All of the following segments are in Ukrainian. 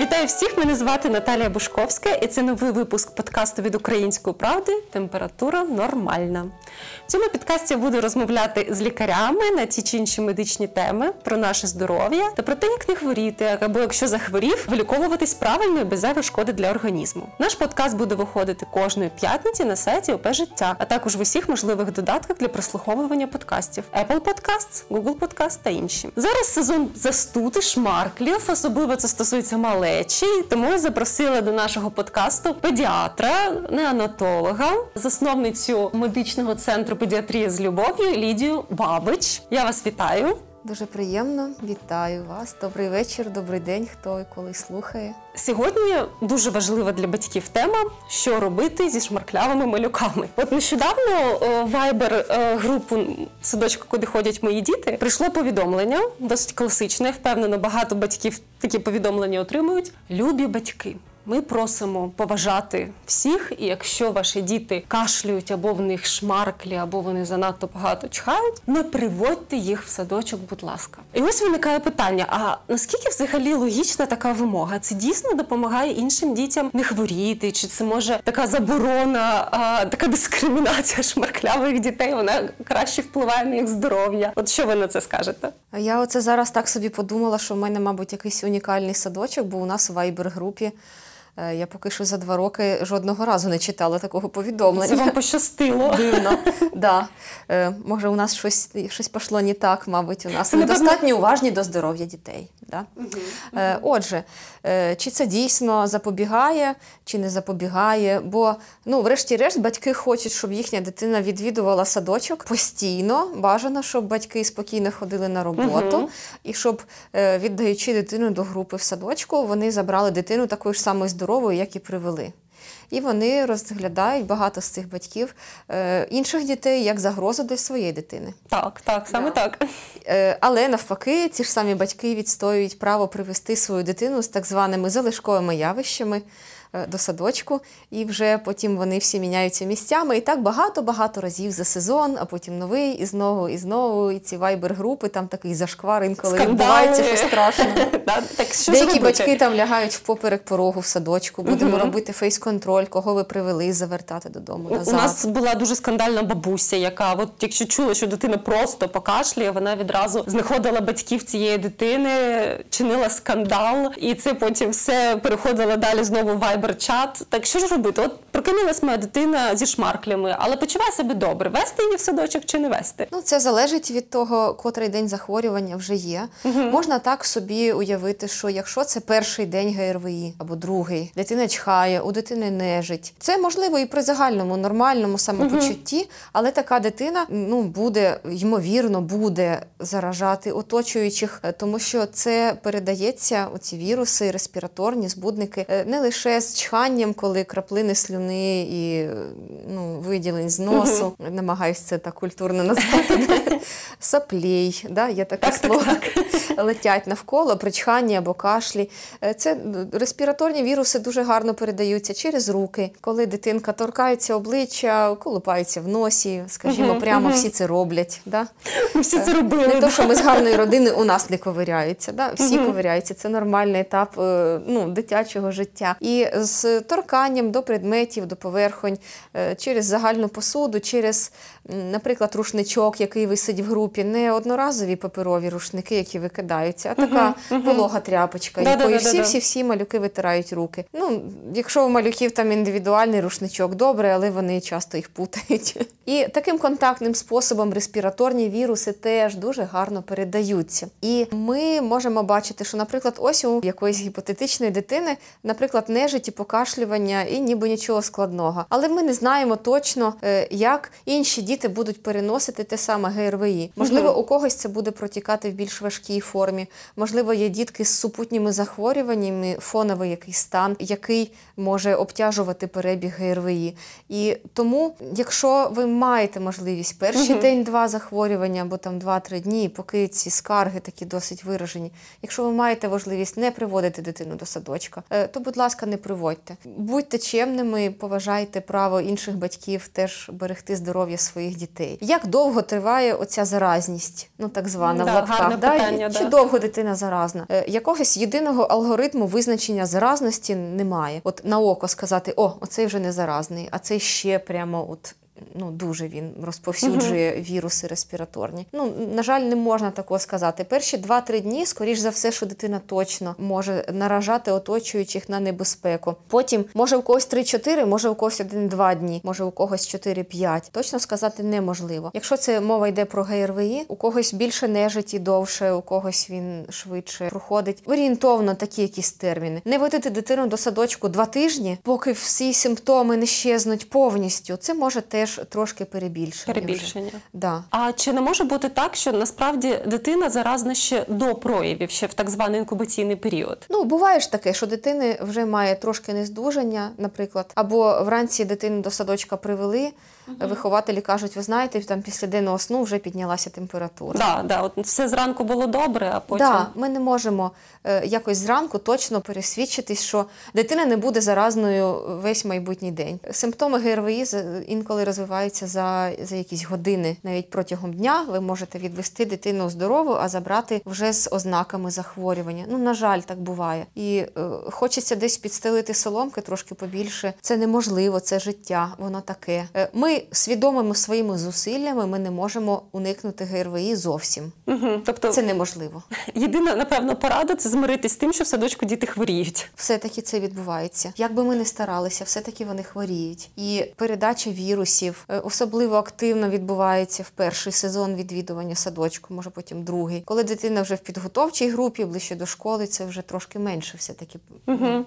Вітаю всіх! Мене звати Наталія Бушковська, і це новий випуск подкасту від Української правди. Температура нормальна. В цьому підкасті я буду розмовляти з лікарями на ті чи інші медичні теми про наше здоров'я та про те, як не хворіти, або якщо захворів, виліковуватись правильно і без зайвої шкоди для організму. Наш подкаст буде виходити кожної п'ятниці на сайті ОП життя, а також в усіх можливих додатках для прослуховування подкастів: Apple Podcasts, Google Podcast та інші. Зараз сезон застути, шмарклів, особливо це стосується малечі, тому запросила до нашого подкасту педіатра, неонатолога, засновницю медичного центру педіатрії з любов'ю Лідію Бабич. Я вас вітаю. Дуже приємно, вітаю вас. Добрий вечір, добрий день, хто і коли слухає. Сьогодні дуже важлива для батьків тема, що робити зі шмарклявими малюками. От нещодавно вайбер групу садочка, куди ходять мої діти, прийшло повідомлення, досить класичне. Я впевнена, багато батьків такі повідомлення отримують. Любі батьки. Ми просимо поважати всіх, і якщо ваші діти кашлюють або в них шмарклі, або вони занадто багато чхають, не приводьте їх в садочок, будь ласка. І ось виникає питання: а наскільки взагалі логічна така вимога? Це дійсно допомагає іншим дітям не хворіти? Чи це може така заборона, а, така дискримінація шмарклявих дітей? Вона краще впливає на їх здоров'я? От що ви на це скажете? Я оце зараз так собі подумала, що в мене, мабуть, якийсь унікальний садочок, бо у нас у вайбер-групі. Я поки що за два роки жодного разу не читала такого повідомлення. Це вам пощастило. Дивно. Да. Може, у нас щось щось пішло не так, мабуть, у нас недостатньо уважні до здоров'я дітей. Да? Угу. Отже, чи це дійсно запобігає, чи не запобігає? Бо, ну, врешті-решт, батьки хочуть, щоб їхня дитина відвідувала садочок постійно. Бажано, щоб батьки спокійно ходили на роботу, угу. і щоб, віддаючи дитину до групи в садочку, вони забрали дитину такою ж самою здоровою, як і привели. І вони розглядають багато з цих батьків е, інших дітей як загрозу для своєї дитини. Так, так, саме да. так. Е, але навпаки, ці ж самі батьки відстоюють право привести свою дитину з так званими залишковими явищами. До садочку, і вже потім вони всі міняються місцями. І так багато-багато разів за сезон, а потім новий, і знову, і знову. І ці вайбер-групи, там такий зашквар, інколи відбувається, що страшно. Деякі батьки там лягають в поперек порогу в садочку. Будемо робити фейс-контроль, кого ви привели, завертати додому. назад. У нас була дуже скандальна бабуся, яка, от якщо чула, що дитина просто покашлює, вона відразу знаходила батьків цієї дитини, чинила скандал, і це потім все переходило далі знову в вайбер-чат. Так що ж робити? От прокинулась моя дитина зі шмарклями, але почуває себе добре. Вести її в садочок чи не вести? Ну це залежить від того, котрий день захворювання вже є. Угу. Можна так собі уявити, що якщо це перший день ГРВІ або другий, дитина чхає, у дитини нежить. Це можливо і при загальному нормальному самопочутті, угу. але така дитина ну буде ймовірно буде заражати оточуючих, тому що це передається оці віруси, респіраторні збудники не лише з чханням, коли краплини слюни і ну, виділень з носу. Намагаюсь це так культурно назвати. Саплій, да, є таке так, слово. Так, так. Летять навколо при чханні або кашлі. Це респіраторні віруси дуже гарно передаються через руки, коли дитинка торкається обличчя, колупається в носі, скажімо, прямо всі це роблять. Да? Всі це робили. Не то, що ми з гарної родини у нас не ковиряються. Да? Всі ковиряються. Це нормальний етап ну, дитячого життя. І з торканням до предметів, до поверхонь, через загальну посуду, через, наприклад, рушничок, який висить в групі, не одноразові паперові рушники, які викидаються, а така uh-huh. волога тряпочка, да, якою всі-всі-всі малюки витирають руки. Ну, Якщо у малюків там індивідуальний рушничок, добре, але вони часто їх путають. І таким контактним способом респіраторні віруси теж дуже гарно передаються. І ми можемо бачити, що, наприклад, ось у якоїсь гіпотетичної дитини, наприклад, нежиті, покашлювання і ніби нічого складного. Але ми не знаємо точно, як інші діти будуть переносити те саме ГРВІ. Можливо, у когось це буде протікати в більш важкій формі. Можливо, є дітки з супутніми захворюваннями, фоновий якийсь стан, який може обтяжувати перебіг ГРВІ. І тому, якщо ви маєте можливість перший угу. день-два захворювання або там два-три дні, поки ці скарги такі досить виражені. Якщо ви маєте можливість не приводити дитину до садочка, то, будь ласка, не приводьте приводьте. Будьте чемними, поважайте право інших батьків теж берегти здоров'я своїх дітей. Як довго триває оця заразність, ну так звана Да, в лапках, да? питання, чи да. довго дитина заразна? Е, Якогось єдиного алгоритму визначення заразності немає. От на око сказати, о, оцей вже не заразний, а цей ще прямо от. Ну, дуже він розповсюджує віруси респіраторні. Ну, на жаль, не можна такого сказати. Перші 2-3 дні, скоріш за все, що дитина точно може наражати оточуючих на небезпеку. Потім, може, у когось 3-4, може у когось 1-2 дні, може у когось 4-5. Точно сказати неможливо. Якщо це мова йде про ГРВІ, у когось більше нежиті довше, у когось він швидше проходить. Орієнтовно такі якісь терміни. Не водити дитину до садочку два тижні, поки всі симптоми не щезнуть повністю. Це може теж трошки перебільшення. вже. Перебільшення. Да. А чи не може бути так, що насправді дитина заразна ще до проявів, ще в так званий інкубаційний період? Ну, буває ж таке, що дитини вже має трошки нездужання, наприклад, або вранці дитину до садочка привели. Вихователі кажуть, ви знаєте, там після денного сну вже піднялася температура. Да, да, от все зранку було добре, а потім Да, ми не можемо е, якось зранку точно пересвідчитись, що дитина не буде заразною весь майбутній день. Симптоми ГРВІ інколи розвиваються за, за якісь години, навіть протягом дня. Ви можете відвести дитину здорову, а забрати вже з ознаками захворювання. Ну, на жаль, так буває. І е, хочеться десь підстелити соломки трошки побільше. Це неможливо, це життя, воно таке. Е, Ми свідомими своїми зусиллями ми не можемо уникнути ГРВІ зовсім. Угу. Тобто Це неможливо. єдина, напевно, порада це змиритись з тим, що в садочку діти хворіють. Все-таки це відбувається. Як би ми не старалися, все-таки вони хворіють. І передача вірусів е, особливо активно відбувається в перший сезон відвідування садочку, може потім другий. Коли дитина вже в підготовчій групі, ближче до школи, це вже трошки менше все-таки.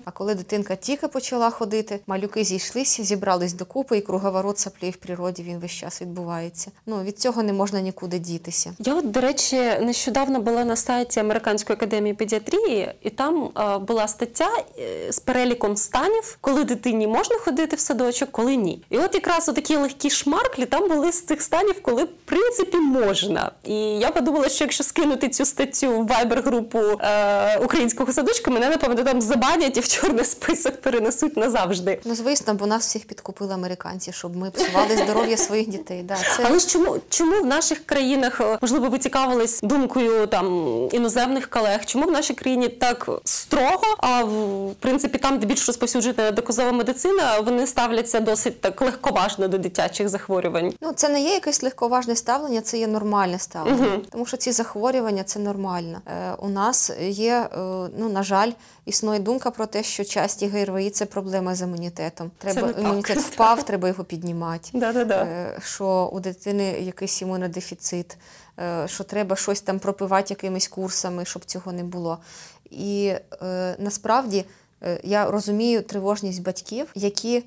А коли дитинка тільки почала ходити, малюки зійшлися, зібрались докупи, і круговорот саплей в природі він весь час відбувається. Ну від цього не можна нікуди дітися. Я от, до речі, нещодавно була на сайті Американської академії педіатрії, і там е, була стаття е, з переліком станів, коли дитині можна ходити в садочок, коли ні. І от якраз такі легкі шмарклі там були з цих станів, коли в принципі можна. І я подумала, що якщо скинути цю статтю в вайбер-групу е, українського садочка, мене напевно там забанять і в чорний список перенесуть назавжди. Ну, звісно, бо нас всіх підкупили американці, щоб ми псували здоров'я своїх дітей. Да, це... Але ж чому чому в наших країнах е, можливо ви цікавились думкою там іноземних колег? Чому в нашій країні так строго? А в принципі, там, де більш розповсюджена доказова медицина, вони ставляться досить так легковажно до дитячих захворювань. Ну, це не є якесь легковажне ставлення, це є нормальне ставлення. Тому що ці захворювання це нормально. Е, у нас є, е, ну, на жаль, існує думка про те, що часті ГРВІ це проблема з імунітетом. Треба так. імунітет впав, треба його піднімати. Да-да-да. Е, що у дитини якийсь імунодефіцит, е, що треба щось там пропивати якимись курсами, щоб цього не було. І е, насправді е, я розумію тривожність батьків, які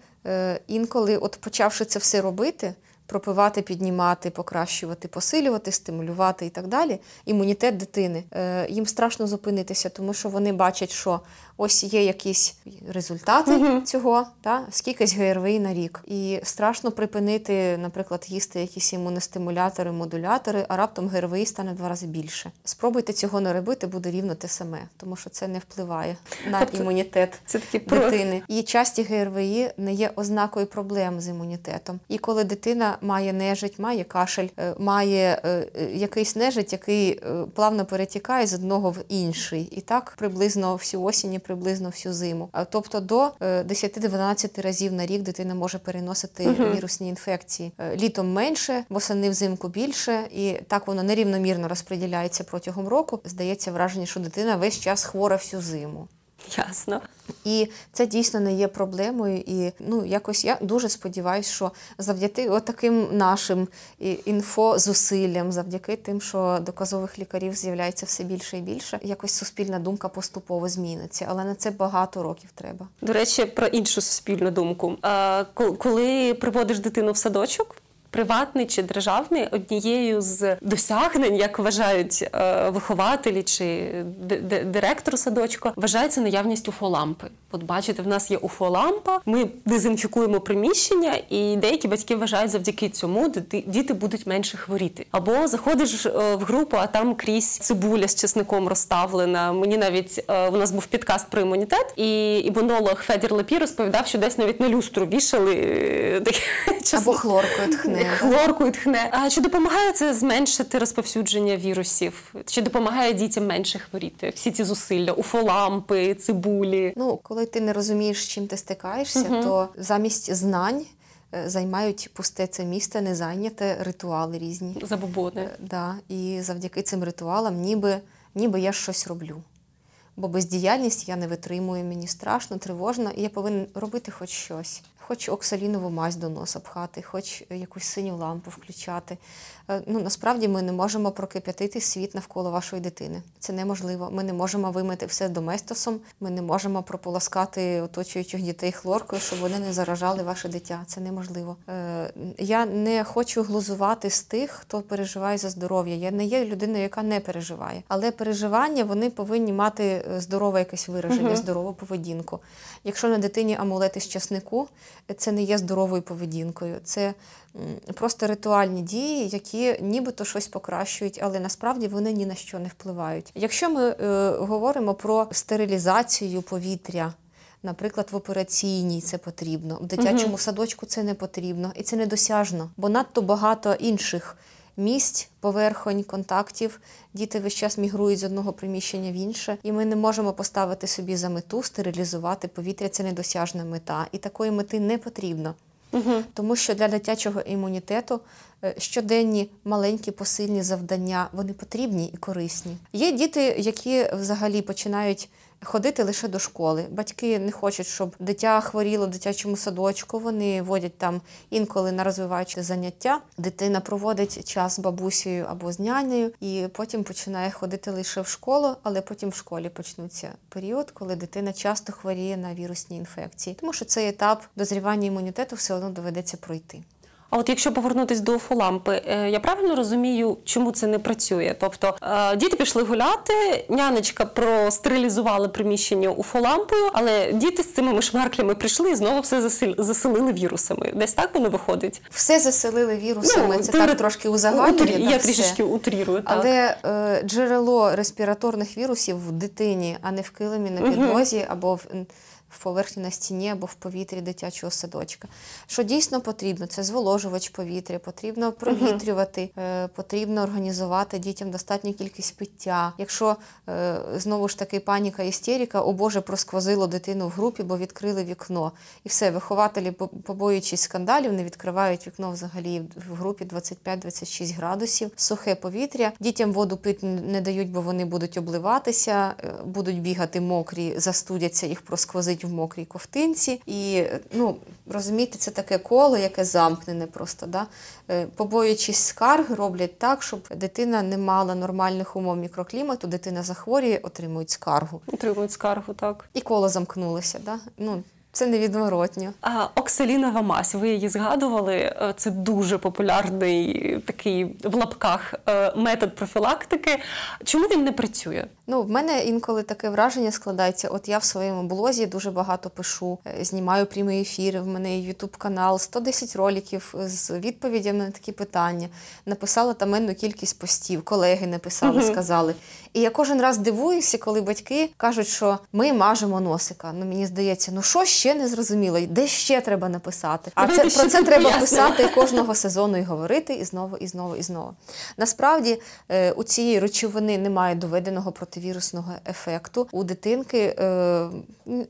інколи, от почавши це все робити, пропивати, піднімати, покращувати, посилювати, стимулювати і так далі, імунітет дитини, е, їм страшно зупинитися, тому що вони бачать, що ось є якісь результати цього, та, скількись ГРВІ на рік. І страшно припинити, наприклад, їсти якісь імуностимулятори, модулятори, а раптом ГРВІ стане в два рази більше. Спробуйте цього не робити, буде рівно те саме, тому що це не впливає на Тобто імунітет Це дитини. І часті ГРВІ не є ознакою проблем з імунітетом. І коли дитина має нежить, має кашель, е, має е, е, якийсь нежить, який плавно перетікає з одного в інший, і так приблизно всю осінь, і приблизно всю зиму. Тобто до е, 10-12 разів на рік дитина може переносити вірусні інфекції. Літом менше, восени взимку більше, і так воно нерівномірно розподіляється протягом року. Здається враження, що дитина весь час хвора всю зиму. Ясно. І це дійсно не є проблемою. І ну якось я дуже сподіваюся, що завдяки таким нашим інфозусиллям, завдяки тим, що доказових лікарів з'являється все більше і більше, якось суспільна думка поступово зміниться. Але на це багато років треба. До речі, про іншу суспільну думку. А, ко- коли приводиш дитину в садочок. Приватний чи державний, однією з досягнень, як вважають е, вихователі чи директор садочка, вважається наявність уфолампи. От бачите, в нас є уфолампа, ми дезінфікуємо приміщення, і деякі батьки вважають, завдяки цьому діти будуть менше хворіти. Або заходиш е, в групу, а там крізь цибуля з чесником розставлена. Мені навіть е, у нас був підкаст про імунітет, і імунолог Федір Лепі розповідав, що десь навіть на люстру вішали або хлоркою тхне. Хлоркою тхне. А чи допомагає це зменшити розповсюдження вірусів? Чи допомагає дітям менше хворіти? Всі ці зусилля, уфолампи, цибулі? Ну, коли ти не розумієш, з чим ти стикаєшся, угу. то замість знань. Е, займають пусте це місце, не зайняте ритуали різні. Забобони. Е, да. І завдяки цим ритуалам, ніби ніби я щось роблю. Бо бездіяльність я не витримую, мені страшно, тривожно, і я повинен робити хоч щось хоч оксалінову мазь до носа пхати, хоч якусь синю лампу включати. Е, ну насправді ми не можемо прокип'ятити світ навколо вашої дитини. Це неможливо. Ми не можемо вимити все доместосом, ми не можемо прополоскати оточуючих дітей хлоркою, щоб вони не заражали ваше дитя. Це неможливо. Е, я не хочу глузувати з тих, хто переживає за здоров'я. Я не є людиною, яка не переживає, але переживання вони повинні мати здорове якесь вираження, угу. здорову поведінку. Якщо на дитині амулети з часнику, це не є здоровою поведінкою. Це просто ритуальні дії, які нібито щось покращують, але насправді вони ні на що не впливають. Якщо ми е, говоримо про стерилізацію повітря. Наприклад, в операційній це потрібно, в дитячому садочку це не потрібно, і це недосяжно, бо надто багато інших місць, поверхонь, контактів. Діти весь час мігрують з одного приміщення в інше, і ми не можемо поставити собі за мету стерилізувати повітря. Це недосяжна мета, і такої мети не потрібно. Угу. Тому що для дитячого імунітету щоденні маленькі посильні завдання вони потрібні і корисні. Є діти, які взагалі починають ходити лише до школи. Батьки не хочуть, щоб дитя хворіло в дитячому садочку. Вони водять там інколи на розвиваючі заняття. Дитина проводить час з бабусею або з нянею, і потім починає ходити лише в школу, але потім в школі почнуться період, коли дитина часто хворіє на вірусні інфекції, тому що цей етап дозрівання імунітету все одно доведеться пройти. А от якщо повернутись до фолампи, е, я правильно розумію, чому це не працює? Тобто е, діти пішли гуляти, нянечка простерилізували приміщення у фолампою, але діти з цими мишмарклями прийшли і знову все заселили вірусами. Десь так воно виходить? Все заселили вірусами. Ну, це так трошки узагальнює. Я трішечки утрірую. Так. Але е, джерело респіраторних вірусів в дитині, а не в килимі на підлозі угу. або в в поверхні на стіні або в повітрі дитячого садочка. Що дійсно потрібно? Це зволожувач повітря, потрібно провітрювати, uh потрібно організувати дітям достатню кількість пиття. Якщо е, знову ж таки паніка істерика, о Боже, просквозило дитину в групі, бо відкрили вікно. І все, вихователі, побоюючись скандалів, не відкривають вікно взагалі в групі 25-26 градусів, сухе повітря. Дітям воду пити не дають, бо вони будуть обливатися, е, будуть бігати мокрі, застудяться, їх просквозить в мокрій ковтинці. І ну, розумієте, це таке коло, яке замкнене просто. Да? Е, побоюючись скарг, роблять так, щоб дитина не мала нормальних умов мікроклімату, дитина захворює, отримують скаргу. Отримують скаргу, так. І коло замкнулося. Да? Ну, це невідворотньо. А оксалінова мазь, ви її згадували. Е, це дуже популярний такий в лапках е, метод профілактики. Чому він не працює? Ну, в мене інколи таке враження складається. От я в своєму блозі дуже багато пишу, е, знімаю прямі ефіри. В мене ютуб канал, 110 роликів з відповідями на такі питання. Написала там менну кількість постів. Колеги написали, угу. сказали. І я кожен раз дивуюся, коли батьки кажуть, що ми мажемо носика. Ну мені здається, ну що ще не зрозуміло, де ще треба написати. А це про це треба писати кожного сезону і говорити і знову, і знову, і знову. Насправді е, у цієї речовини немає доведеного противірусного ефекту. У дитинки е,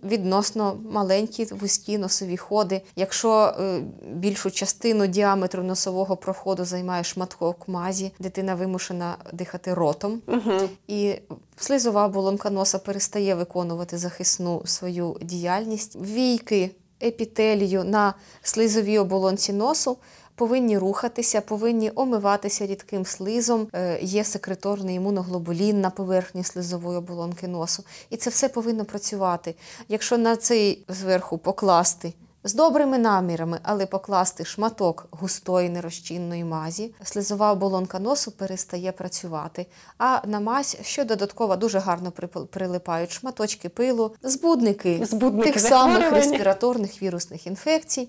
відносно маленькі вузькі носові ходи. Якщо е, більшу частину діаметру носового проходу займає шматок мазі, дитина вимушена дихати ротом. Угу і слизова оболонка носа перестає виконувати захисну свою діяльність. Війки епітелію на слизовій оболонці носу. Повинні рухатися, повинні омиватися рідким слизом, е, є секреторний імуноглобулін на поверхні слизової оболонки носу. І це все повинно працювати. Якщо на цей зверху покласти З добрими намірами, але покласти шматок густої нерозчинної мазі, слизова оболонка носу перестає працювати. А на мазь, що додатково дуже гарно прилипають шматочки пилу, збудники, збудники тих самих респіраторних вірусних інфекцій.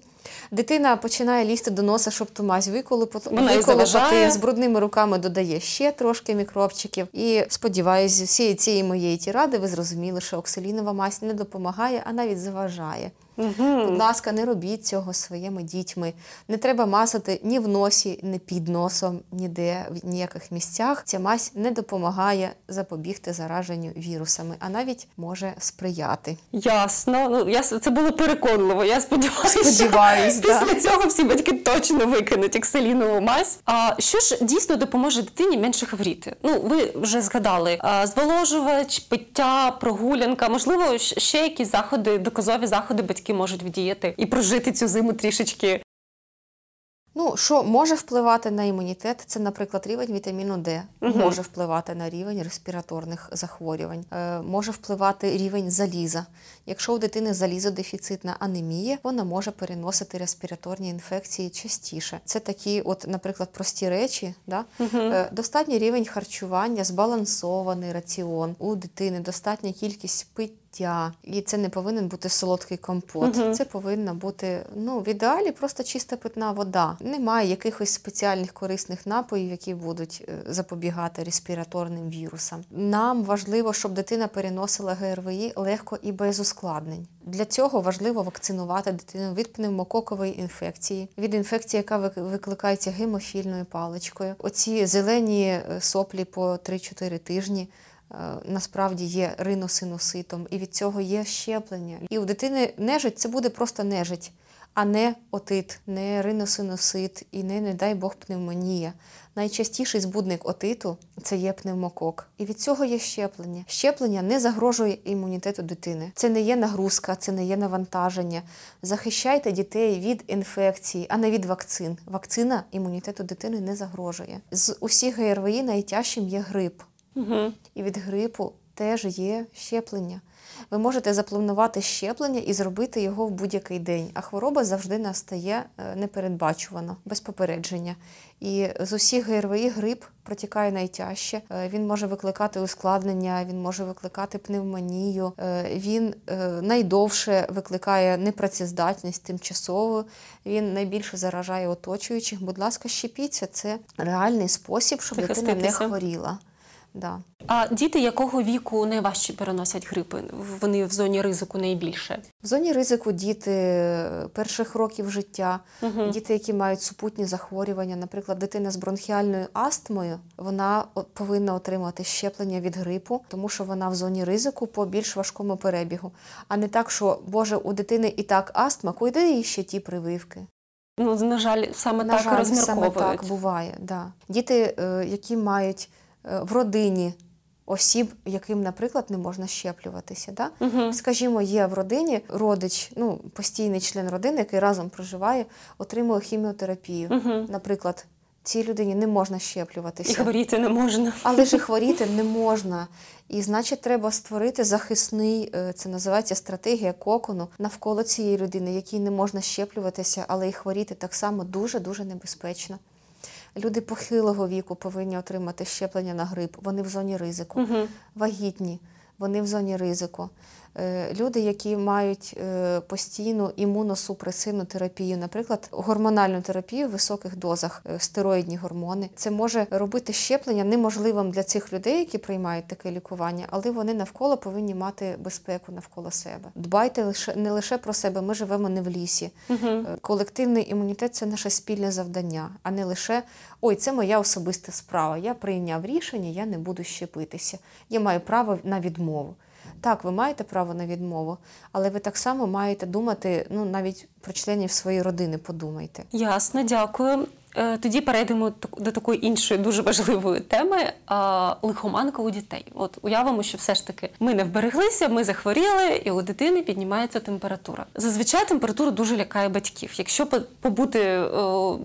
Дитина починає лізти до носа, щоб ту мазь виколупати, з брудними руками додає ще трошки мікробчиків. І сподіваюся, з всієї цієї моєї тіради ви зрозуміли, що оксилінова мазь не допомагає, а навіть заважає. Угу. Будь ласка, не робіть цього своїми дітьми. Не треба масати ні в носі, ні під носом, ніде в ніяких місцях. Ця мазь не допомагає запобігти зараженню вірусами, а навіть може сприяти. Ясно. Ну я це було переконливо. Я сподіваюся, Сподіваюсь, що да. після цього всі батьки точно викинуть екселінову мазь. А що ж дійсно допоможе дитині менше хворіти? Ну ви вже згадали зволожувач, пиття, прогулянка, можливо, ще якісь заходи, доказові заходи батьків батьки можуть вдіяти і прожити цю зиму трішечки. Ну, що може впливати на імунітет, це, наприклад, рівень вітаміну Д, угу. може впливати на рівень респіраторних захворювань, е, може впливати рівень заліза. Якщо у дитини залізодефіцитна анемія, вона може переносити респіраторні інфекції частіше. Це такі, от, наприклад, прості речі. Да? Угу. Е, достатній рівень харчування, збалансований раціон у дитини, достатня кількість пиття, пиття, і це не повинен бути солодкий компот. Угу. Це повинна бути ну в ідеалі просто чиста питна вода. Немає якихось спеціальних корисних напоїв, які будуть е, запобігати респіраторним вірусам. Нам важливо, щоб дитина переносила ГРВІ легко і без ускладнень. Для цього важливо вакцинувати дитину від пневмококової інфекції, від інфекції, яка викликається гемофільною паличкою. Оці зелені е, соплі по 3-4 тижні. Е, насправді є риносинуситом, і від цього є щеплення. І у дитини нежить це буде просто нежить, а не отит, не риносинусит і не, не дай Бог, пневмонія. Найчастіший збудник отиту це є пневмокок. І від цього є щеплення. Щеплення не загрожує імунітету дитини. Це не є нагрузка, це не є навантаження. Захищайте дітей від інфекції, а не від вакцин. Вакцина імунітету дитини не загрожує. З усіх ГРВІ найтяжчим є грип. Угу. І від грипу теж є щеплення. Ви можете запланувати щеплення і зробити його в будь-який день, а хвороба завжди настає е, непередбачувано, без попередження. І з усіх ГРВІ грип протікає найтяжче. Е, він може викликати ускладнення, він може викликати пневмонію, е, він найдовше викликає непрацездатність тимчасово, він найбільше заражає оточуючих. Будь ласка, щепіться, це реальний спосіб, щоб дитина не хворіла. Да. А діти якого віку найважче переносять грипи? Вони в зоні ризику найбільше? В зоні ризику діти перших років життя, угу. діти, які мають супутні захворювання, наприклад, дитина з бронхіальною астмою, вона повинна отримати щеплення від грипу, тому що вона в зоні ризику по більш важкому перебігу. А не так, що Боже, у дитини і так астма, куди їй ще ті прививки. Ну, на жаль, саме на так жаль, розмірковують. Саме так буває. Да. Діти, е, які мають Е, в родині осіб, яким, наприклад, не можна щеплюватися. Да? Угу. Скажімо, є в родині родич, ну, постійний член родини, який разом проживає, отримує хіміотерапію. Угу. Наприклад, цій людині не можна щеплюватися. І хворіти не можна. Але ж і хворіти не можна. І значить, треба створити захисний, е, це називається стратегія кокону навколо цієї людини, якій не можна щеплюватися, але і хворіти так само дуже-дуже небезпечно. Люди похилого віку повинні отримати щеплення на грип. Вони в зоні ризику, угу. вагітні, вони в зоні ризику. Е, люди, які мають е, постійну імуносупресивну терапію, наприклад, гормональну терапію в високих дозах, е, стероїдні гормони, це може робити щеплення неможливим для цих людей, які приймають таке лікування, але вони навколо повинні мати безпеку навколо себе. Дбайте лише не лише про себе. Ми живемо не в лісі. Угу. Колективний імунітет це наше спільне завдання, а не лише ой, це моя особиста справа. Я прийняв рішення, я не буду щепитися. Я маю право на відмову. Так, ви маєте право на відмову, але ви так само маєте думати, ну навіть про членів своєї родини подумайте. Ясно, дякую. Е, тоді перейдемо до такої іншої дуже важливої теми лихоманка у дітей. От уявимо, що все ж таки ми не вбереглися, ми захворіли, і у дитини піднімається температура. Зазвичай температура дуже лякає батьків. Якщо побути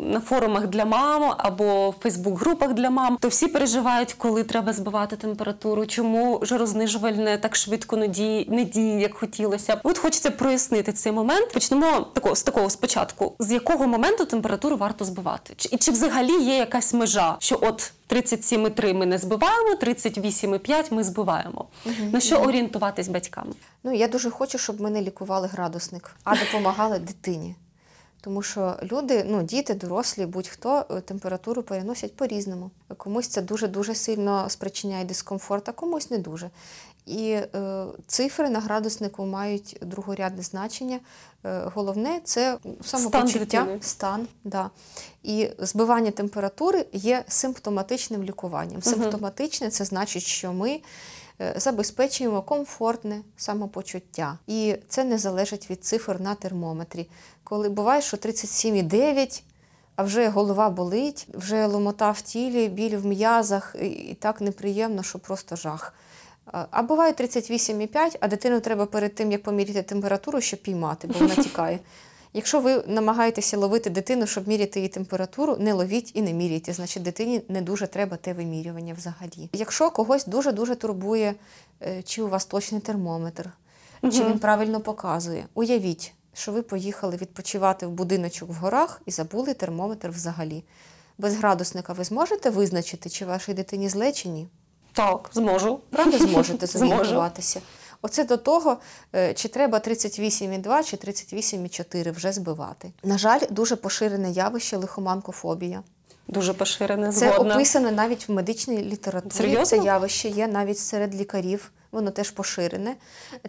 на форумах для мам або в Фейсбук-групах для мам, то всі переживають, коли треба збивати температуру, чому жарознижувальне так швидко не діє, не діє, як хотілося. От хочеться прояснити цей момент. Почнемо такого з такого спочатку, з якого моменту температуру варто збивати. Чи, чи взагалі є якась межа, що от 37,3 ми не збиваємо, 38,5 ми збиваємо. Угу. На що орієнтуватись батькам? Ну я дуже хочу, щоб ми не лікували градусник, а допомагали дитині. Тому що люди, ну діти, дорослі, будь-хто е, температуру переносять по-різному. Комусь це дуже-дуже сильно спричиняє дискомфорт, а комусь не дуже. І е, цифри на градуснику мають другорядне значення. Е, головне це самопочуття, стан, стан да. І збивання температури є симптоматичним лікуванням. Симптоматичне це значить, що ми е, забезпечуємо комфортне самопочуття. І це не залежить від цифр на термометрі. Коли буває, що 37,9, а вже голова болить, вже ломота в тілі, біль в м'язах, і так неприємно, що просто жах. А буває 38,5, а дитину треба перед тим, як поміряти температуру, щоб піймати, бо вона тікає. Якщо ви намагаєтеся ловити дитину, щоб міряти її температуру, не ловіть і не міряйте, значить дитині не дуже треба те вимірювання взагалі. Якщо когось дуже-дуже турбує, е, чи у вас точний термометр, угу. чи він правильно показує, уявіть, що ви поїхали відпочивати в будиночок в горах і забули термометр взагалі. Без градусника ви зможете визначити, чи вашій дитині зле, чи ні? Так, зможу. Правда, зможете зорієнтуватися. Оце до того, е, чи треба 38,2 чи 38,4 вже збивати. На жаль, дуже поширене явище лихоманкофобія. Дуже поширене Це згодна. описано навіть в медичній літературі. Серйозно? Це явище є навіть серед лікарів, воно теж поширене.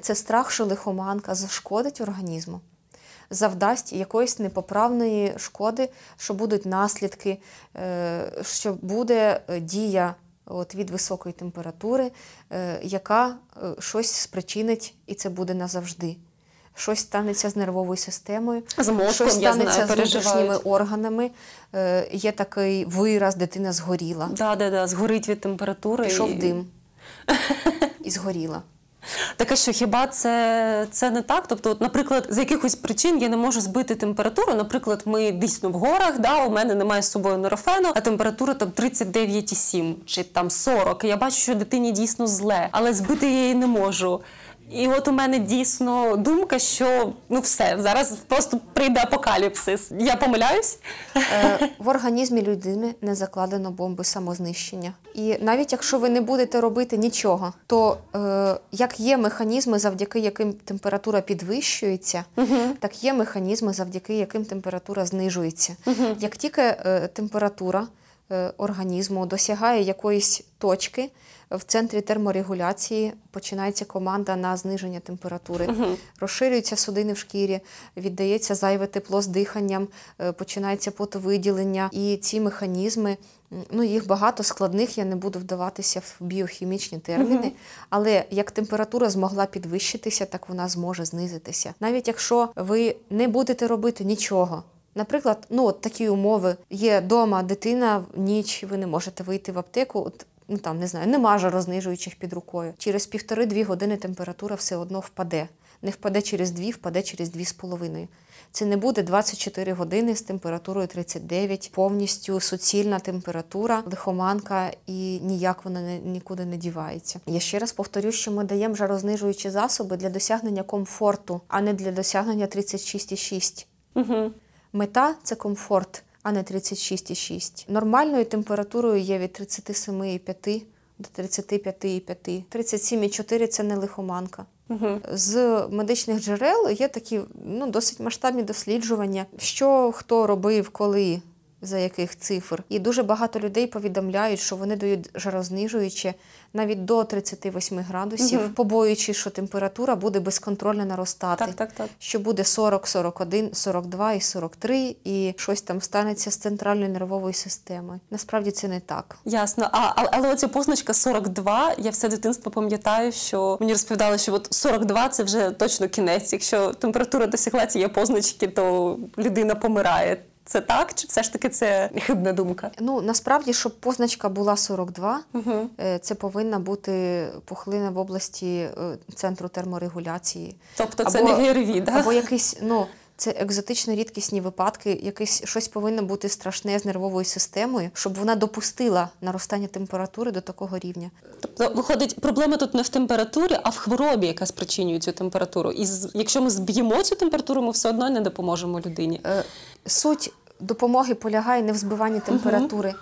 Це страх, що лихоманка зашкодить організму, завдасть якоїсь непоправної шкоди, що будуть наслідки, е, що буде е, дія от, від високої температури, е, яка е, щось спричинить, і це буде назавжди. Щось станеться з нервовою системою, з мозком, щось станеться знаю, з внутрішніми органами. Е, є такий вираз, дитина згоріла. Да, да, да, згорить від температури. Пішов і... дим і згоріла. Таке, що хіба це це не так? Тобто, от, наприклад, з якихось причин я не можу збити температуру. Наприклад, ми дійсно в горах, да, у мене немає з собою норофену, а температура там 39,7 чи там 40. Я бачу, що дитині дійсно зле, але збити я її не можу. І от у мене дійсно думка, що ну все, зараз просто прийде апокаліпсис. Я помиляюсь? Е, в організмі людини не закладено бомби самознищення. І навіть якщо ви не будете робити нічого, то е, як є механізми, завдяки яким температура підвищується, угу. так є механізми, завдяки яким температура знижується. Угу. Як тільки е, температура е, організму досягає якоїсь точки в центрі терморегуляції починається команда на зниження температури, угу. розширюються судини в шкірі, віддається зайве тепло з диханням, е, починається потовиділення. І ці механізми, ну їх багато складних, я не буду вдаватися в біохімічні терміни. Угу. Але як температура змогла підвищитися, так вона зможе знизитися. Навіть якщо ви не будете робити нічого. Наприклад, ну от такі умови є вдома дитина в ніч, ви не можете вийти в аптеку. От ну там не знаю, нема жарознижуючих під рукою. Через півтори-дві години температура все одно впаде. Не впаде через дві, впаде через дві з половиною. Це не буде 24 години з температурою 39, повністю суцільна температура, лихоманка, і ніяк вона не, нікуди не дівається. Я ще раз повторю, що ми даємо жарознижуючі засоби для досягнення комфорту, а не для досягнення 36,6. Угу. Мета це комфорт а не 36,6. Нормальною температурою є від 37,5 до 35,5. 37,4 це не лихоманка. Угу. З медичних джерел є такі ну, досить масштабні досліджування, що хто робив, коли за яких цифр. І дуже багато людей повідомляють, що вони дають жарознижуючи навіть до 38 градусів, угу. побоюючись, що температура буде безконтрольно наростати. Так, так, так. Що буде 40, 41, 42 і 43, і щось там станеться з центральною нервовою системою. Насправді це не так. Ясно. А але оця позначка 42, я все дитинство пам'ятаю, що мені розповідали, що от 42 це вже точно кінець. Якщо температура досягла цієї позначки, то людина помирає. Це так, чи все ж таки це хибна думка? Ну насправді, щоб позначка була 42, угу. це повинна бути пухлина в області е, центру терморегуляції. Тобто це або, не ГРВІ, да? або якийсь, ну це екзотично рідкісні випадки, якесь щось повинно бути страшне з нервовою системою, щоб вона допустила наростання температури до такого рівня. Тобто, виходить, проблема тут не в температурі, а в хворобі, яка спричинює цю температуру. І якщо ми зб'ємо цю температуру, ми все одно не допоможемо людині. Е, суть допомоги полягає не в збиванні температури.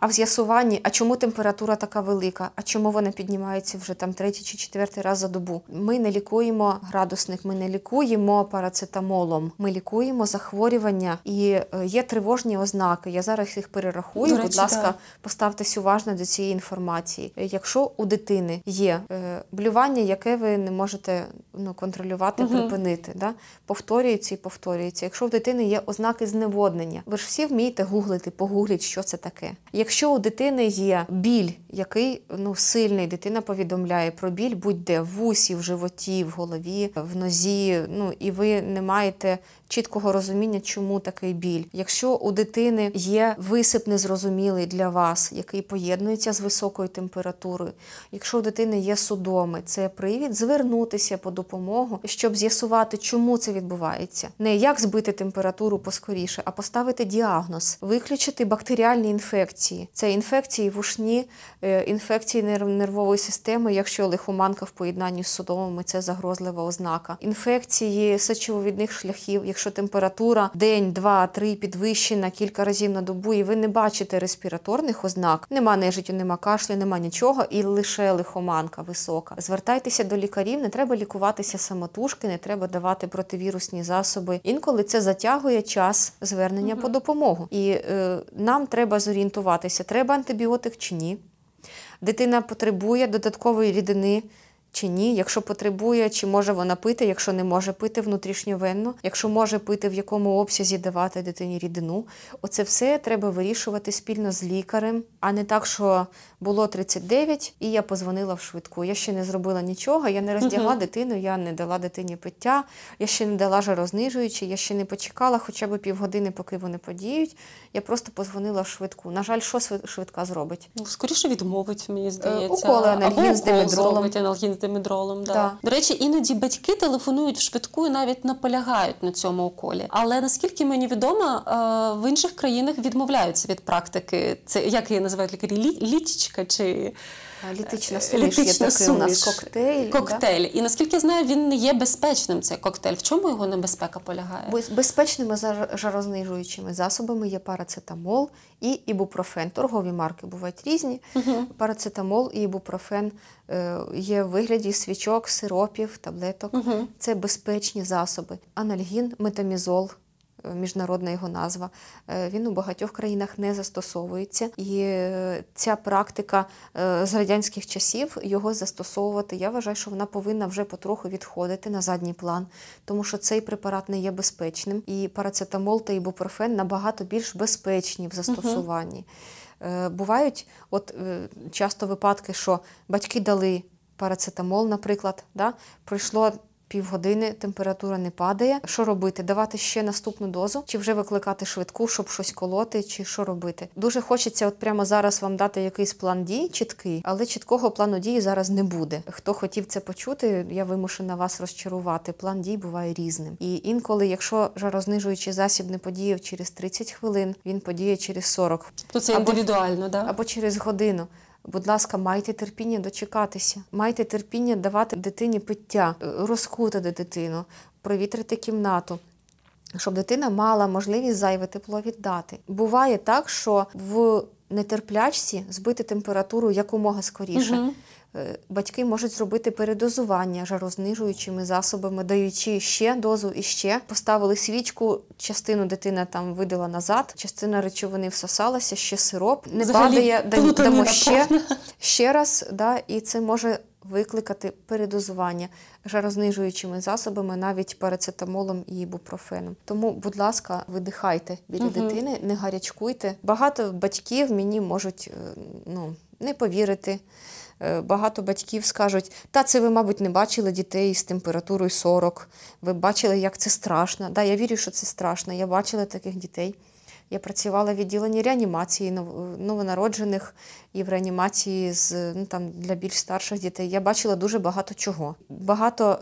А в з'ясуванні, а чому температура така велика, а чому вона піднімається вже там третій чи четвертий раз за добу. Ми не лікуємо градусник, ми не лікуємо парацетамолом, ми лікуємо захворювання і е, є тривожні ознаки. Я зараз їх перерахую. До Будь ласка, да. поставтесь уважно до цієї інформації. Якщо у дитини є е, блювання, яке ви не можете ну, контролювати, угу. припинити, да? повторюється і повторюється. Якщо в дитини є ознаки зневоднення, ви ж всі вмієте гуглити, погугліть, що це таке. Якщо у дитини є біль, який ну сильний, дитина повідомляє про біль, будь-де в вусі, в животі, в голові, в нозі. Ну і ви не маєте чіткого розуміння, чому такий біль. Якщо у дитини є висип незрозумілий для вас, який поєднується з високою температурою, якщо у дитини є судоми, це привід звернутися по допомогу, щоб з'ясувати, чому це відбувається. Не як збити температуру поскоріше, а поставити діагноз, виключити бактеріальні інфекції. Це інфекції вушні, е, інфекції нервової системи, якщо лихоманка в поєднанні з судомами, це загрозлива ознака. Інфекції сечововідних шляхів якщо температура день, два, три підвищена кілька разів на добу, і ви не бачите респіраторних ознак, нема нежиттю, нема кашлю, нема нічого, і лише лихоманка висока. Звертайтеся до лікарів, не треба лікуватися самотужки, не треба давати противірусні засоби. Інколи це затягує час звернення угу. по допомогу. І е, нам треба зорієнтуватися, треба антибіотик чи ні. Дитина потребує додаткової рідини чи ні, якщо потребує, чи може вона пити, якщо не може пити внутрішньовенно, якщо може пити, в якому обсязі давати дитині рідину. Оце все треба вирішувати спільно з лікарем, а не так, що було 39, і я позвонила в швидку. Я ще не зробила нічого, я не роздягла uh-huh. дитину, я не дала дитині пиття, я ще не дала жарознижуючи, я ще не почекала хоча б півгодини, поки вони подіють. Я просто позвонила в швидку. На жаль, що швидка зробить? Ну, скоріше відмовить, мені е, здається. Уколи аналгін з димедролом. аналгін з димедролом. Да. да. До речі, іноді батьки телефонують в швидку і навіть наполягають на цьому уколі. Але наскільки мені відомо, е, в інших країнах відмовляються від практики. Це як її називають лікарі літічка чи. Літична суміш є такий у нас коктейль. Коктейль. Да? І наскільки я знаю, він не є безпечним цей коктейль. В чому його небезпека полягає? Безпечними жарознижуючими засобами є парацетамол і ібупрофен. Торгові марки бувають різні. Угу. Парацетамол і ібупрофен е, є в вигляді свічок, сиропів, таблеток. Угу. Це безпечні засоби. Анальгін, метамізол міжнародна його назва. Е, він у багатьох країнах не застосовується, і е, ця практика е, з радянських часів його застосовувати. Я вважаю, що вона повинна вже потроху відходити на задній план, тому що цей препарат не є безпечним. І парацетамол та ібупрофен набагато більш безпечні в застосуванні. Угу. Бувають от часто випадки, що батьки дали парацетамол, наприклад, да? пройшло Півгодини температура не падає. Що робити? Давати ще наступну дозу, чи вже викликати швидку, щоб щось колоти, чи що робити? Дуже хочеться, от прямо зараз вам дати якийсь план дій чіткий, але чіткого плану дії зараз не буде. Хто хотів це почути, я вимушена вас розчарувати. План дій буває різним. І інколи, якщо жарознижуючий засіб не подіяв через 30 хвилин, він подіє через 40. То це індивідуально, да? або через годину. Будь ласка, майте терпіння дочекатися, майте терпіння давати дитині пиття, е, розкутати дитину, провітрити кімнату, щоб дитина мала можливість зайве тепло віддати. Буває так, що в нетерплячці збити температуру якомога скоріше. Угу. Е, батьки можуть зробити передозування жарознижуючими засобами, даючи ще дозу і ще. Поставили свічку, частину дитина там видала назад, частина речовини всосалася, ще сироп. Не Взагалі, падає, дамо ще ще раз, да, і це може викликати передозування жарознижуючими засобами, навіть парацетамолом і ібупрофеном. Тому, будь ласка, видихайте біля угу. дитини, не гарячкуйте. Багато батьків мені можуть е, ну, не повірити. Е, багато батьків скажуть, та це ви, мабуть, не бачили дітей з температурою 40. Ви бачили, як це страшно. Да, Я вірю, що це страшно. Я бачила таких дітей. Я працювала в відділенні реанімації новонароджених і в реанімації з ну там для більш старших дітей. Я бачила дуже багато чого. Багато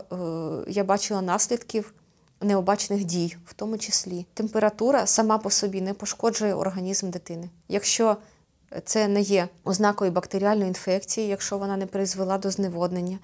е, я бачила наслідків необачних дій, в тому числі температура сама по собі не пошкоджує організм дитини. Якщо це не є ознакою бактеріальної інфекції, якщо вона не призвела до зневоднення,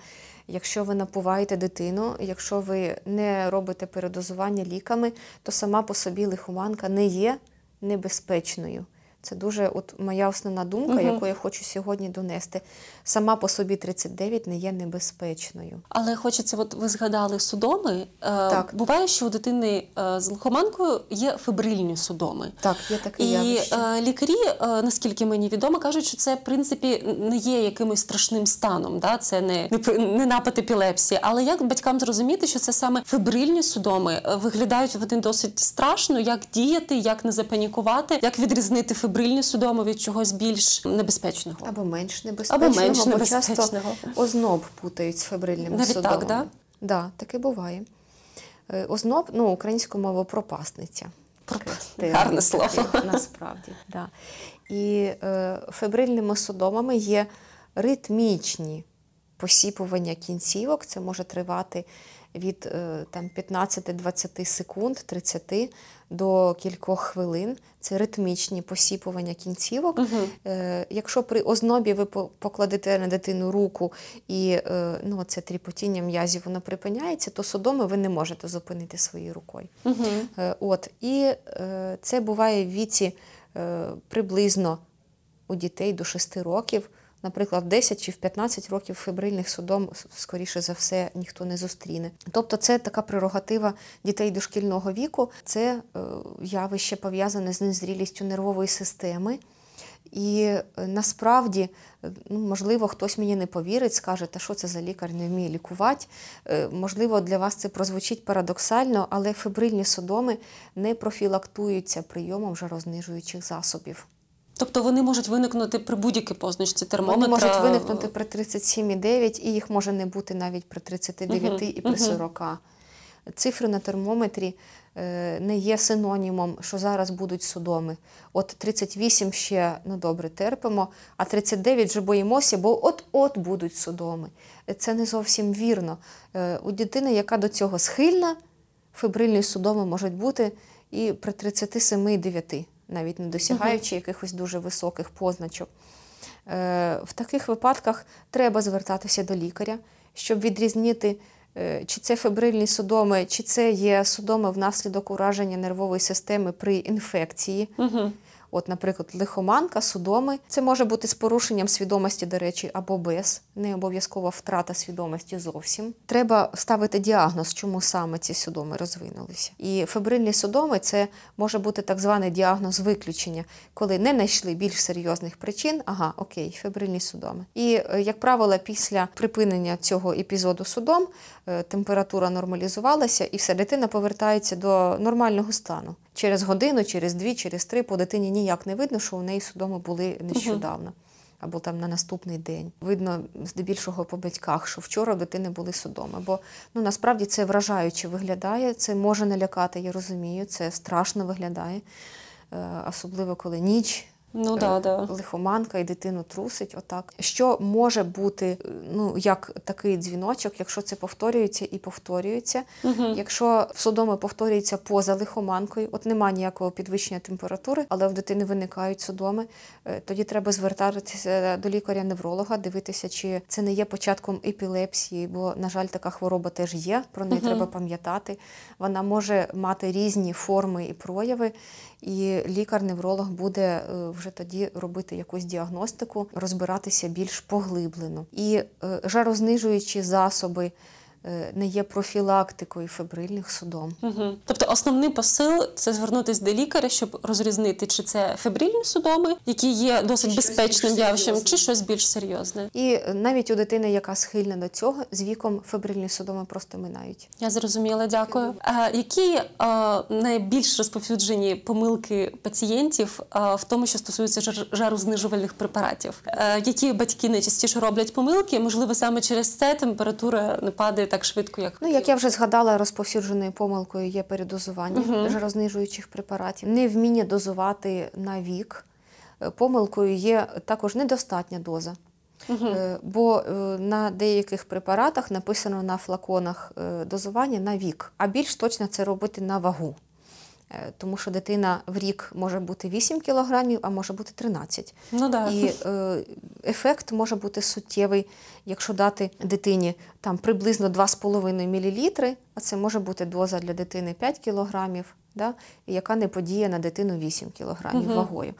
якщо ви напуваєте дитину, якщо ви не робите передозування ліками, то сама по собі лихоманка не є небезпечною. Це дуже от моя основна думка, угу. яку я хочу сьогодні донести. Сама по собі 39 не є небезпечною. Але хочеться, от ви згадали судоми. Е, так. Буває, що у дитини е, з лихоманкою є фебрильні судоми. Так, є таке І явище. Е, лікарі, наскільки мені відомо, кажуть, що це в принципі не є якимось страшним станом. Да? Це не, не напад епілепсії. Але як батькам зрозуміти, що це саме фебрильні судоми виглядають вони досить страшно, як діяти, як не запанікувати, як відрізнити фебрильні фібрильні судоми від чогось більш небезпечного. Або менш небезпечного, Або менш бо часто озноб путають з фебрильними Навіть судомами. Так, да? Да, таке буває. Е, озноб, ну, українською мовою пропасниця. Пропасниця. Гарне слово. Насправді, да. І е, фебрильними судомами є ритмічні посіпування кінцівок. Це може тривати від е, там, 15-20 секунд, 30 до кількох хвилин. Це ритмічні посіпування кінцівок. Угу. Якщо при ознобі ви покладете на дитину руку і е, ну, це тріпотіння м'язів воно припиняється, то судоми ви не можете зупинити своєю рукою. Угу. От, І це буває в віці приблизно у дітей до 6 років. Наприклад, в 10 чи в 15 років фібрильних судом, скоріше за все, ніхто не зустріне. Тобто, це така прерогатива дітей дошкільного віку, це е, явище пов'язане з незрілістю нервової системи. І е, насправді, ну, можливо, хтось мені не повірить, скаже, та що це за лікар не вміє лікувати. Е, можливо, для вас це прозвучить парадоксально, але фібрильні судоми не профілактуються прийомом жарознижуючих засобів. Тобто вони можуть виникнути при будь-якій позначці термометра? Вони можуть виникнути при 37,9 і їх може не бути навіть при 39 угу, і при 40. Цифри на термометрі е, не є синонімом, що зараз будуть судоми. От 38 ще ну добре терпимо, а 39 вже боїмося, бо от-от будуть судоми. Це не зовсім вірно. Е, у дитини, яка до цього схильна, фібрильні судоми можуть бути і при 37,9 навіть не досягаючи якихось дуже високих позначок. Е, в таких випадках треба звертатися до лікаря, щоб відрізнити, е, чи це фебрильні судоми, чи це є судоми внаслідок ураження нервової системи при інфекції. Угу. От, наприклад, лихоманка, судоми. Це може бути з порушенням свідомості, до речі, або без, не обов'язкова втрата свідомості зовсім. Треба ставити діагноз, чому саме ці судоми розвинулися. І фебрильні судоми це може бути так званий діагноз виключення, коли не знайшли більш серйозних причин. Ага, окей, фебрильні судоми. І, е, як правило, після припинення цього епізоду судом е, температура нормалізувалася, і все дитина повертається до нормального стану. Через годину, через дві, через три по дитині ніяк не видно, що у неї судоми були нещодавно. Або там на наступний день. Видно здебільшого по батьках, що вчора дитини були судоми. Бо ну насправді це вражаюче виглядає, це може налякати, я розумію, це страшно виглядає, е, особливо коли ніч, Ну да, да. лихоманка і дитину трусить. Отак. Що може бути ну, як такий дзвіночок, якщо це повторюється і повторюється. Угу. Якщо судоми повторюється поза лихоманкою, от нема ніякого підвищення температури, але в дитини виникають судоми, е, тоді треба звертатися до лікаря-невролога, дивитися, чи це не є початком епілепсії, бо, на жаль, така хвороба теж є. Про неї угу. треба пам'ятати. Вона може мати різні форми і прояви і лікар-невролог буде е, вже тоді робити якусь діагностику, розбиратися більш поглиблено. І е, жарознижуючі засоби. Е, не є профілактикою фебрильних судом. Угу. Тобто основний посил це звернутися до лікаря, щоб розрізнити, чи це фебрильні судоми, які є досить чи безпечним явищем, чи щось більш серйозне. І навіть у дитини, яка схильна до цього, з віком фебрильні судоми просто минають. Я зрозуміла, дякую. А, Які а, найбільш розповсюджені помилки пацієнтів а, в тому, що стосується жарознижувальних препаратів? А, які батьки найчастіше роблять помилки? Можливо, саме через це температура не падає так швидко, як Ну, як я вже згадала, розповсюдженою помилкою є передозування угу. жарознижуючих препаратів, невміння дозувати на вік. Е, Помилкою є також недостатня доза. Угу. Бо е, на деяких препаратах написано на флаконах дозування на вік, а більш точно це робити на вагу. Е, Тому що дитина в рік може бути 8 кг, а може бути 13 ну да. і е, ефект може бути суттєвий, якщо дати дитині там приблизно 2,5 мл, а це може бути доза для дитини 5 кг, да, яка не подіє на дитину 8 кг Мгм. вагою.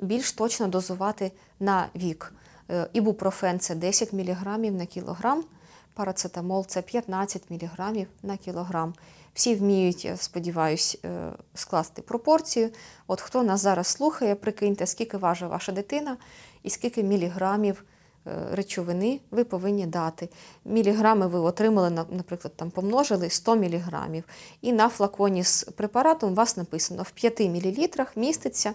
Більш точно дозувати на вік. Е, Ібупрофен це 10 мг на кілограм, парацетамол це 15 мг на кілограм. Всі вміють, я сподіваюсь, е, скласти пропорцію. От хто нас зараз слухає, прикиньте, скільки важить ваша дитина і скільки міліграмів е, речовини ви повинні дати. Міліграми ви отримали, наприклад, там помножили 100 міліграмів. І на флаконі з препаратом у вас написано в 5 мл міститься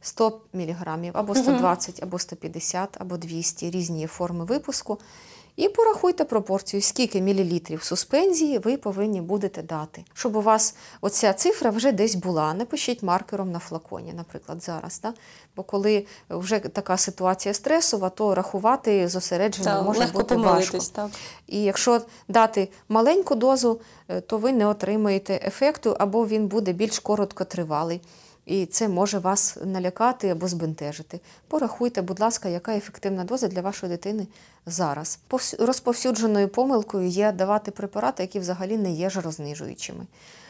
100 мг, або 120, або 150, або 200 різні форми випуску. І порахуйте пропорцію, скільки мілілітрів суспензії ви повинні будете дати. Щоб у вас оця цифра вже десь була. Напишіть маркером на флаконі, наприклад, зараз. Да? Бо коли вже така ситуація стресова, то рахувати зосередження Та, може легко бути важко. так. І якщо дати маленьку дозу, е, то ви не отримаєте ефекту, або він буде більш короткотривалий. І це може вас налякати або збентежити. Порахуйте, будь ласка, яка ефективна доза для вашої дитини зараз. Повс- Розповсюдженою помилкою є давати препарати, які взагалі не є жарознижуючими.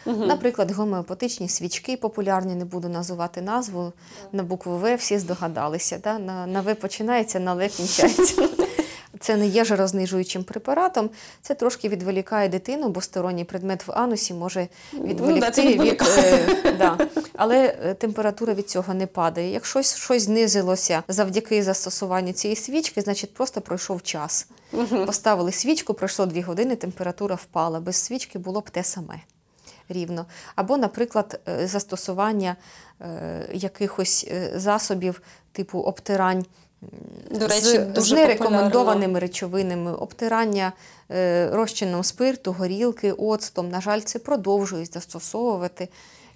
Наприклад, гомеопатичні свічки популярні, не буду називати назву. На букву В всі здогадалися. Да? На, на В починається, на Л кінчається. Це не є жарознижуючим препаратом. Це трошки відволікає дитину, бо сторонній предмет в анусі може Ну да, відволікти від. е. Але е, температура від цього не падає. Якщо щось, знизилося завдяки застосуванню цієї свічки, значить просто пройшов час. Поставили свічку, пройшло дві години, температура впала. Без свічки було б те саме. Рівно. Або, наприклад, е, застосування е, якихось засобів типу обтирань До речі, з, дуже з нерекомендованими речовинами, обтирання е, розчином спирту, горілки, оцтом. На жаль, це продовжують застосовувати.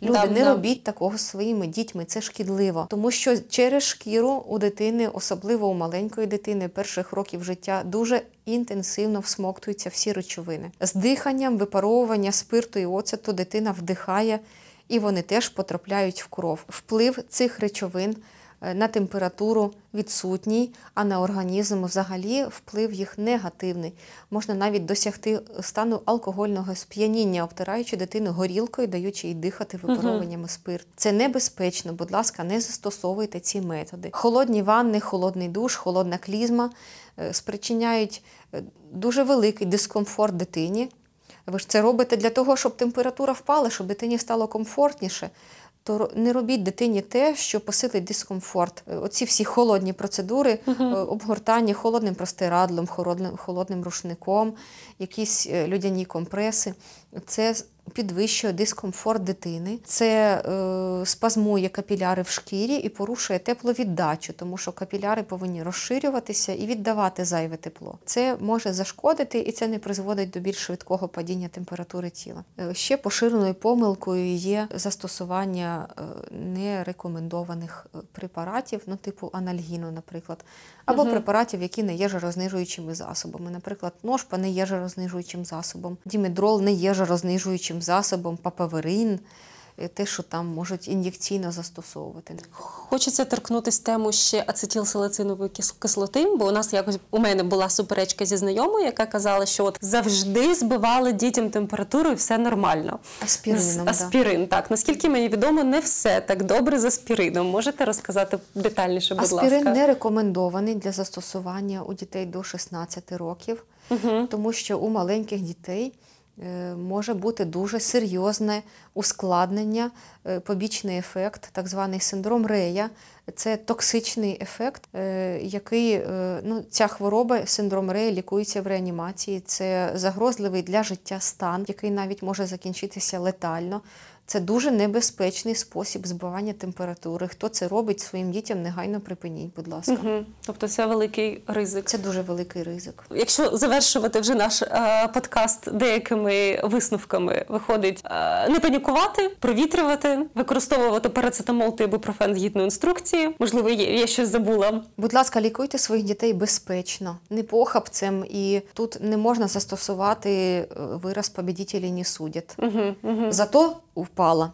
Люди, Да, не да. робіть такого своїми дітьми, це шкідливо. Тому що через шкіру у дитини, особливо у маленької дитини, перших років життя дуже інтенсивно всмоктуються всі речовини. З диханням, випаровування спирту і оцету дитина вдихає, і вони теж потрапляють в кров. Вплив цих речовин на температуру відсутній, а на організм взагалі вплив їх негативний. Можна навіть досягти стану алкогольного сп'яніння, обтираючи дитину горілкою, даючи їй дихати випарованнями спирту. Це небезпечно, будь ласка, не застосовуйте ці методи. Холодні ванни, холодний душ, холодна клізма е, спричиняють е, дуже великий дискомфорт дитині. Ви ж це робите для того, щоб температура впала, щоб дитині стало комфортніше. То не робіть дитині те, що посилить дискомфорт. Е, Оці всі холодні процедури, е, обгортання холодним простирадлом, холодним, холодним рушником, якісь е, людяні компреси. Це підвищує дискомфорт дитини, це е, спазмує капіляри в шкірі і порушує тепловіддачу, тому що капіляри повинні розширюватися і віддавати зайве тепло. Це може зашкодити і це не призводить до більш швидкого падіння температури тіла. Е, Ще поширеною помилкою є застосування е, нерекомендованих е, препаратів, ну типу анальгіну, наприклад, або препаратів, які не є жарознижуючими засобами. Наприклад, ножпа не є жарознижуючим засобом, дімедрол не є жарознижуючим засобом, папаверин, те, що там можуть ін'єкційно застосовувати. Хочеться торкнутися тему ще ацетилсалицинової кис- кислоти, бо у нас якось у мене була суперечка зі знайомою, яка казала, що от завжди збивали дітям температуру і все нормально. Аспірином, З- да. Аспірин, так. Наскільки мені відомо, не все так добре з аспірином. Можете розказати детальніше, будь Аспірин ласка? не рекомендований для застосування у дітей до 16 років, тому що у маленьких дітей е, може бути дуже серйозне ускладнення, е, побічний ефект, так званий синдром Рея, це токсичний ефект, е, який е, ну, ця хвороба, синдром Рея, лікується в реанімації. Це загрозливий для життя стан, який навіть може закінчитися летально. Це дуже небезпечний спосіб збивання температури. Хто це робить своїм дітям, негайно припиніть, будь ласка. Угу. Тобто це великий ризик. Це дуже великий ризик. Якщо завершувати вже наш е, подкаст деякими висновками, виходить е, не панікувати, провітрювати, використовувати парацетамол та ібупрофен згідно інструкції. Можливо, є я щось забула. Будь ласка, лікуйте своїх дітей безпечно, не похабцем, і тут не можна застосувати е, вираз «побідітелі не судять». Угу, угу. Зато впала.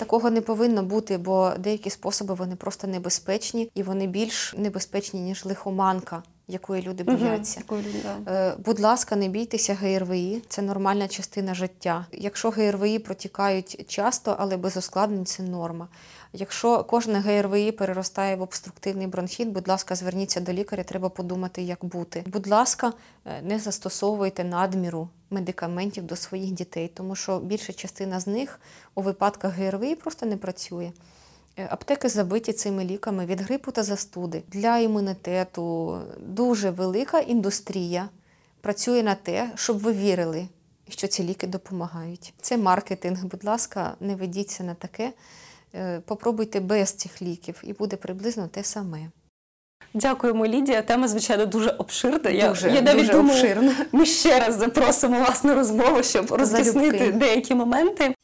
Такого не повинно бути, бо деякі способи вони просто небезпечні і вони більш небезпечні, ніж лихоманка, якої люди бояться. Угу. Е, Будь ласка, не бійтеся ГРВІ, це нормальна частина життя. Якщо ГРВІ протікають часто, але без ускладнень, це норма. Якщо кожне ГРВІ переростає в обструктивний бронхіт, будь ласка, зверніться до лікаря, треба подумати, як бути. Будь ласка, е, не застосовуйте надміру медикаментів до своїх дітей, тому що більша частина з них у випадках ГРВІ просто не працює. Е, Аптеки забиті цими ліками від грипу та застуди. Для імунітету дуже велика індустрія працює на те, щоб ви вірили, що ці ліки допомагають. Це маркетинг. Будь ласка, не ведіться на таке. Е, Попробуйте без цих ліків, і буде приблизно те саме. Дякуємо, Лідія. Тема, звичайно, дуже обширна. Я, Дуже, я навіть дуже думаю, обширна. ми ще раз запросимо вас на розмову, щоб роз'яснити деякі моменти.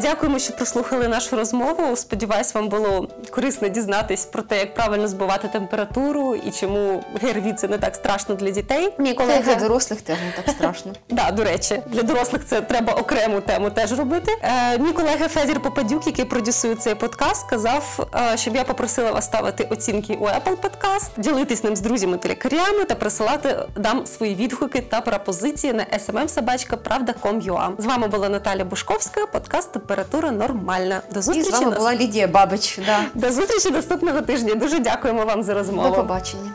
Дякуємо, що прослухали нашу розмову. Сподіваюсь, вам було корисно дізнатись про те, як правильно збивати температуру і чому ГРВІ це не так страшно для дітей. Мій Це для дорослих теж не так страшно. Да, до речі, для дорослих це треба окрему тему теж робити. Е, мій колега Федір Попадюк, який продюсує цей подкаст, сказав, е, щоб я попросила вас ставити оцінки у Apple Podcast, ділитись ним з друзями та лікарями та присилати нам свої відгуки та пропозиції на smmsobachka.pravda.com.ua. З вами була Наталя Бушковська, подкаст подкаст Температура нормальна. До зустрічі. І з вами була Лідія Бабич. Да. До зустрічі наступного тижня. Дуже дякуємо вам за розмову. До побачення.